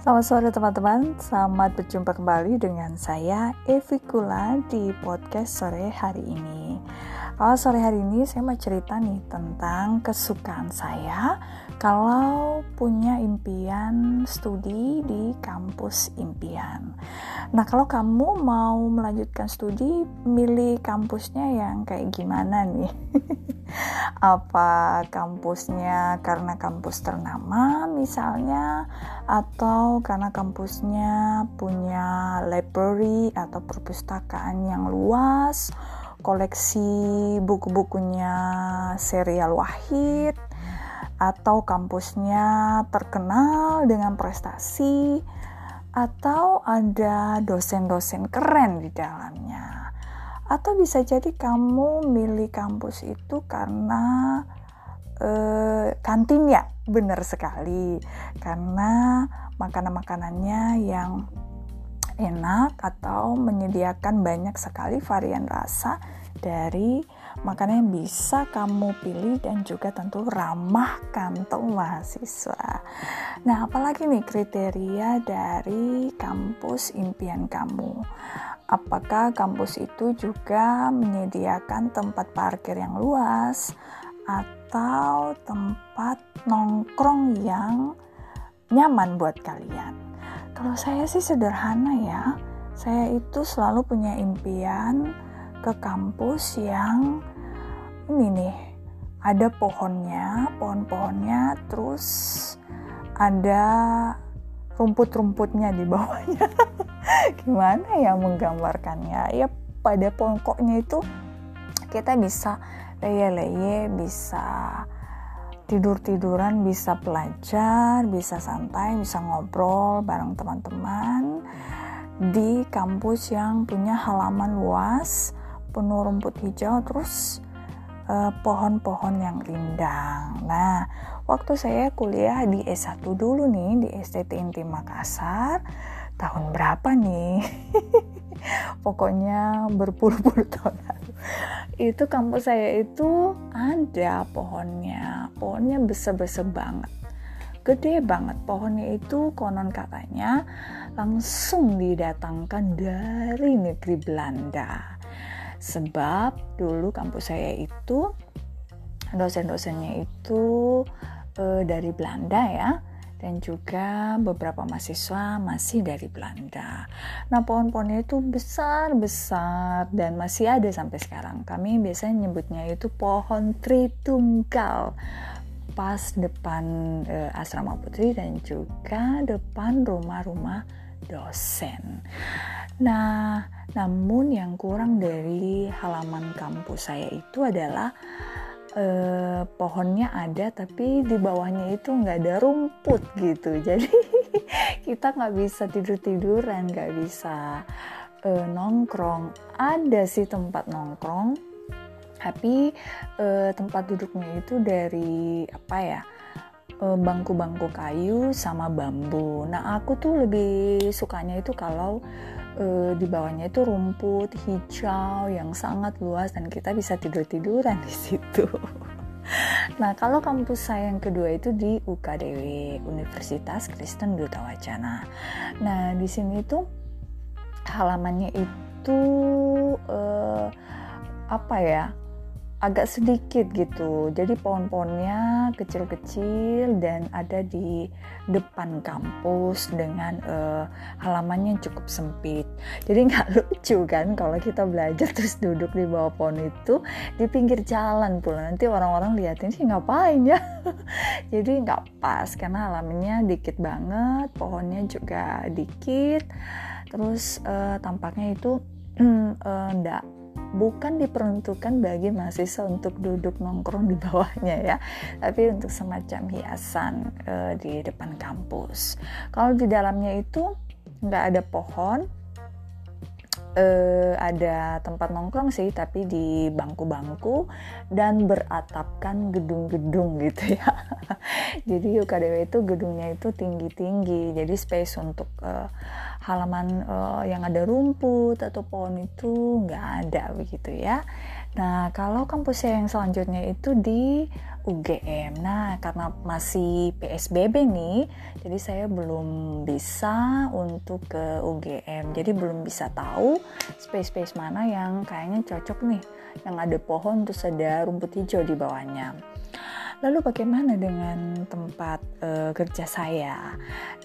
Selamat sore teman-teman, selamat berjumpa kembali dengan saya Evi Kula di podcast sore hari ini. Kalau sore hari ini saya mau cerita nih tentang kesukaan saya kalau punya impian studi di kampus impian. Nah kalau kamu mau melanjutkan studi, milih kampusnya yang kayak gimana nih? apa kampusnya karena kampus ternama misalnya atau karena kampusnya punya library atau perpustakaan yang luas koleksi buku-bukunya serial Wahid atau kampusnya terkenal dengan prestasi atau ada dosen-dosen keren di dalamnya. Atau bisa jadi kamu milih kampus itu karena eh, kantin ya benar sekali. Karena makanan-makanannya yang enak atau menyediakan banyak sekali varian rasa dari makanan yang bisa kamu pilih dan juga tentu ramah kantong mahasiswa. Nah, apalagi nih kriteria dari kampus impian kamu? Apakah kampus itu juga menyediakan tempat parkir yang luas atau tempat nongkrong yang nyaman buat kalian? Kalau saya sih sederhana ya. Saya itu selalu punya impian ke kampus yang ini nih ada pohonnya, pohon-pohonnya, terus ada rumput-rumputnya di bawahnya. gimana ya menggambarkannya ya pada pokoknya itu kita bisa leye-leye bisa tidur-tiduran bisa belajar bisa santai bisa ngobrol bareng teman-teman di kampus yang punya halaman luas penuh rumput hijau terus eh, pohon-pohon yang rindang. Nah, waktu saya kuliah di S1 dulu nih di STT Inti Makassar, tahun berapa nih? Pokoknya berpuluh-puluh tahun lalu. Itu kampus saya itu ada pohonnya pohonnya besar-besar banget. Gede banget pohonnya itu konon katanya langsung didatangkan dari negeri Belanda. Sebab dulu kampus saya itu dosen-dosennya itu e, dari Belanda ya dan juga beberapa mahasiswa masih dari Belanda. Nah, pohon-pohonnya itu besar-besar dan masih ada sampai sekarang. Kami biasanya nyebutnya itu pohon tritunggal pas depan e, asrama putri dan juga depan rumah-rumah dosen. Nah, namun yang kurang dari halaman kampus saya itu adalah eh, pohonnya ada tapi di bawahnya itu nggak ada rumput gitu jadi kita nggak bisa tidur tiduran nggak bisa eh, nongkrong ada sih tempat nongkrong tapi eh, tempat duduknya itu dari apa ya eh, bangku-bangku kayu sama bambu. Nah, aku tuh lebih sukanya itu kalau uh, di bawahnya itu rumput hijau yang sangat luas dan kita bisa tidur tiduran di situ. Nah, kalau kampus saya yang kedua itu di UKDW, Universitas Kristen Duta Wacana. Nah, di sini itu halamannya itu uh, apa ya? Agak sedikit gitu. Jadi pohon-pohonnya kecil-kecil dan ada di depan kampus dengan uh, halamannya cukup sempit. Jadi nggak lucu kan kalau kita belajar terus duduk di bawah pohon itu di pinggir jalan pula. Nanti orang-orang liatin sih ngapain ya. Jadi nggak pas karena halamannya dikit banget, pohonnya juga dikit. Terus uh, tampaknya itu uh, bukan diperuntukkan bagi mahasiswa untuk duduk nongkrong di bawahnya ya, tapi untuk semacam hiasan e, di depan kampus. Kalau di dalamnya itu nggak ada pohon, uh, ada tempat nongkrong sih tapi di bangku-bangku dan beratapkan gedung-gedung gitu ya. Jadi UKDW itu gedungnya itu tinggi-tinggi. Jadi space untuk uh, halaman uh, yang ada rumput atau pohon itu nggak ada begitu ya Nah, kalau kampus saya yang selanjutnya itu di UGM. Nah, karena masih PSBB nih, jadi saya belum bisa untuk ke UGM. Jadi belum bisa tahu space-space mana yang kayaknya cocok nih, yang ada pohon terus ada rumput hijau di bawahnya. Lalu bagaimana dengan tempat uh, kerja saya?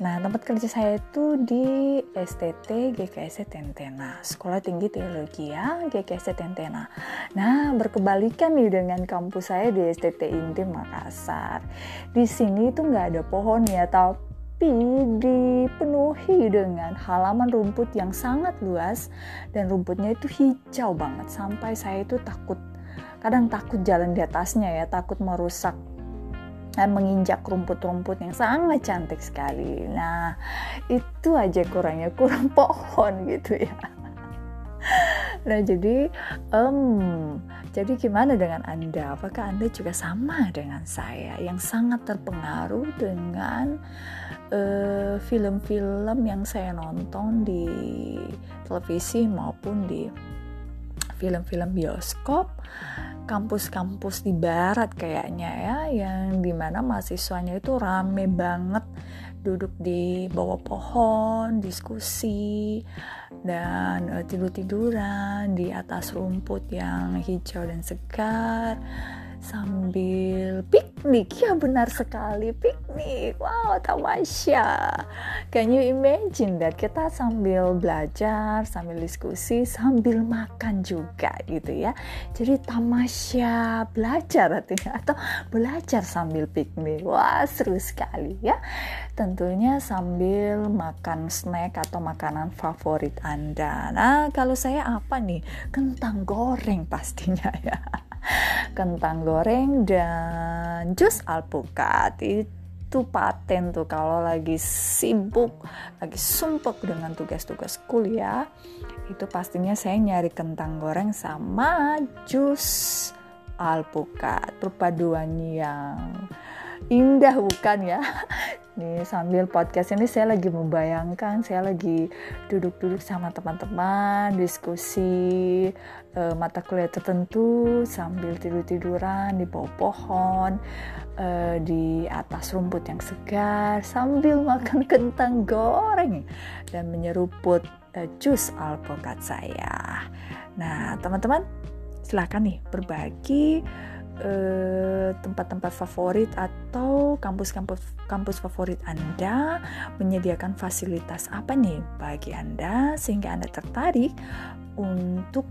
Nah, tempat kerja saya itu di STT GKS Tentena, Sekolah Tinggi Teologi ya, GKS Tentena. Nah, berkebalikan nih dengan kampus saya di STT Inti Makassar. Di sini itu nggak ada pohon ya, tapi dipenuhi dengan halaman rumput yang sangat luas dan rumputnya itu hijau banget sampai saya itu takut kadang takut jalan di atasnya ya takut merusak dan menginjak rumput-rumput yang sangat cantik sekali. Nah itu aja kurangnya kurang pohon gitu ya. Nah jadi um, jadi gimana dengan anda? Apakah anda juga sama dengan saya yang sangat terpengaruh dengan eh, film-film uh, yang saya nonton di televisi maupun di film-film bioskop kampus-kampus di barat kayaknya ya yang di mana mahasiswanya itu rame banget. Duduk di bawah pohon diskusi dan uh, tidur-tiduran di atas rumput yang hijau dan segar sambil piknik ya benar sekali piknik. Wow tamasya. Can you imagine that? Kita sambil belajar sambil diskusi sambil makan juga gitu ya. Jadi tamasya belajar artinya atau belajar sambil piknik. Wah seru sekali ya. Tentunya sambil makan snack atau makanan favorit anda. Nah kalau saya apa nih? Kentang goreng pastinya ya. Kentang goreng dan jus alpukat. Itu paten tuh kalau lagi sibuk lagi sumpek dengan tugas-tugas kuliah itu pastinya saya nyari kentang goreng sama jus alpukat. Perpaduan yang indah bukan ya Nih sambil podcast ini saya lagi membayangkan saya lagi duduk-duduk sama teman-teman diskusi uh, mata kuliah tertentu sambil tidur-tiduran di bawah pohon uh, di atas rumput yang segar sambil makan kentang goreng dan menyeruput uh, jus alpukat saya. Nah teman-teman silahkan nih berbagi Eh, tempat-tempat favorit atau kampus-kampus kampus favorit Anda menyediakan fasilitas apa nih bagi Anda sehingga Anda tertarik untuk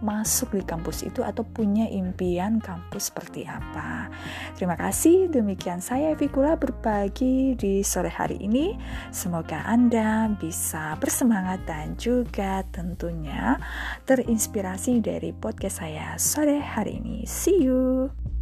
masuk di kampus itu atau punya impian kampus seperti apa. Terima kasih, demikian saya Vikula berbagi di sore hari ini. Semoga Anda bisa bersemangat dan juga tentunya terinspirasi dari podcast saya sore hari ini. See you!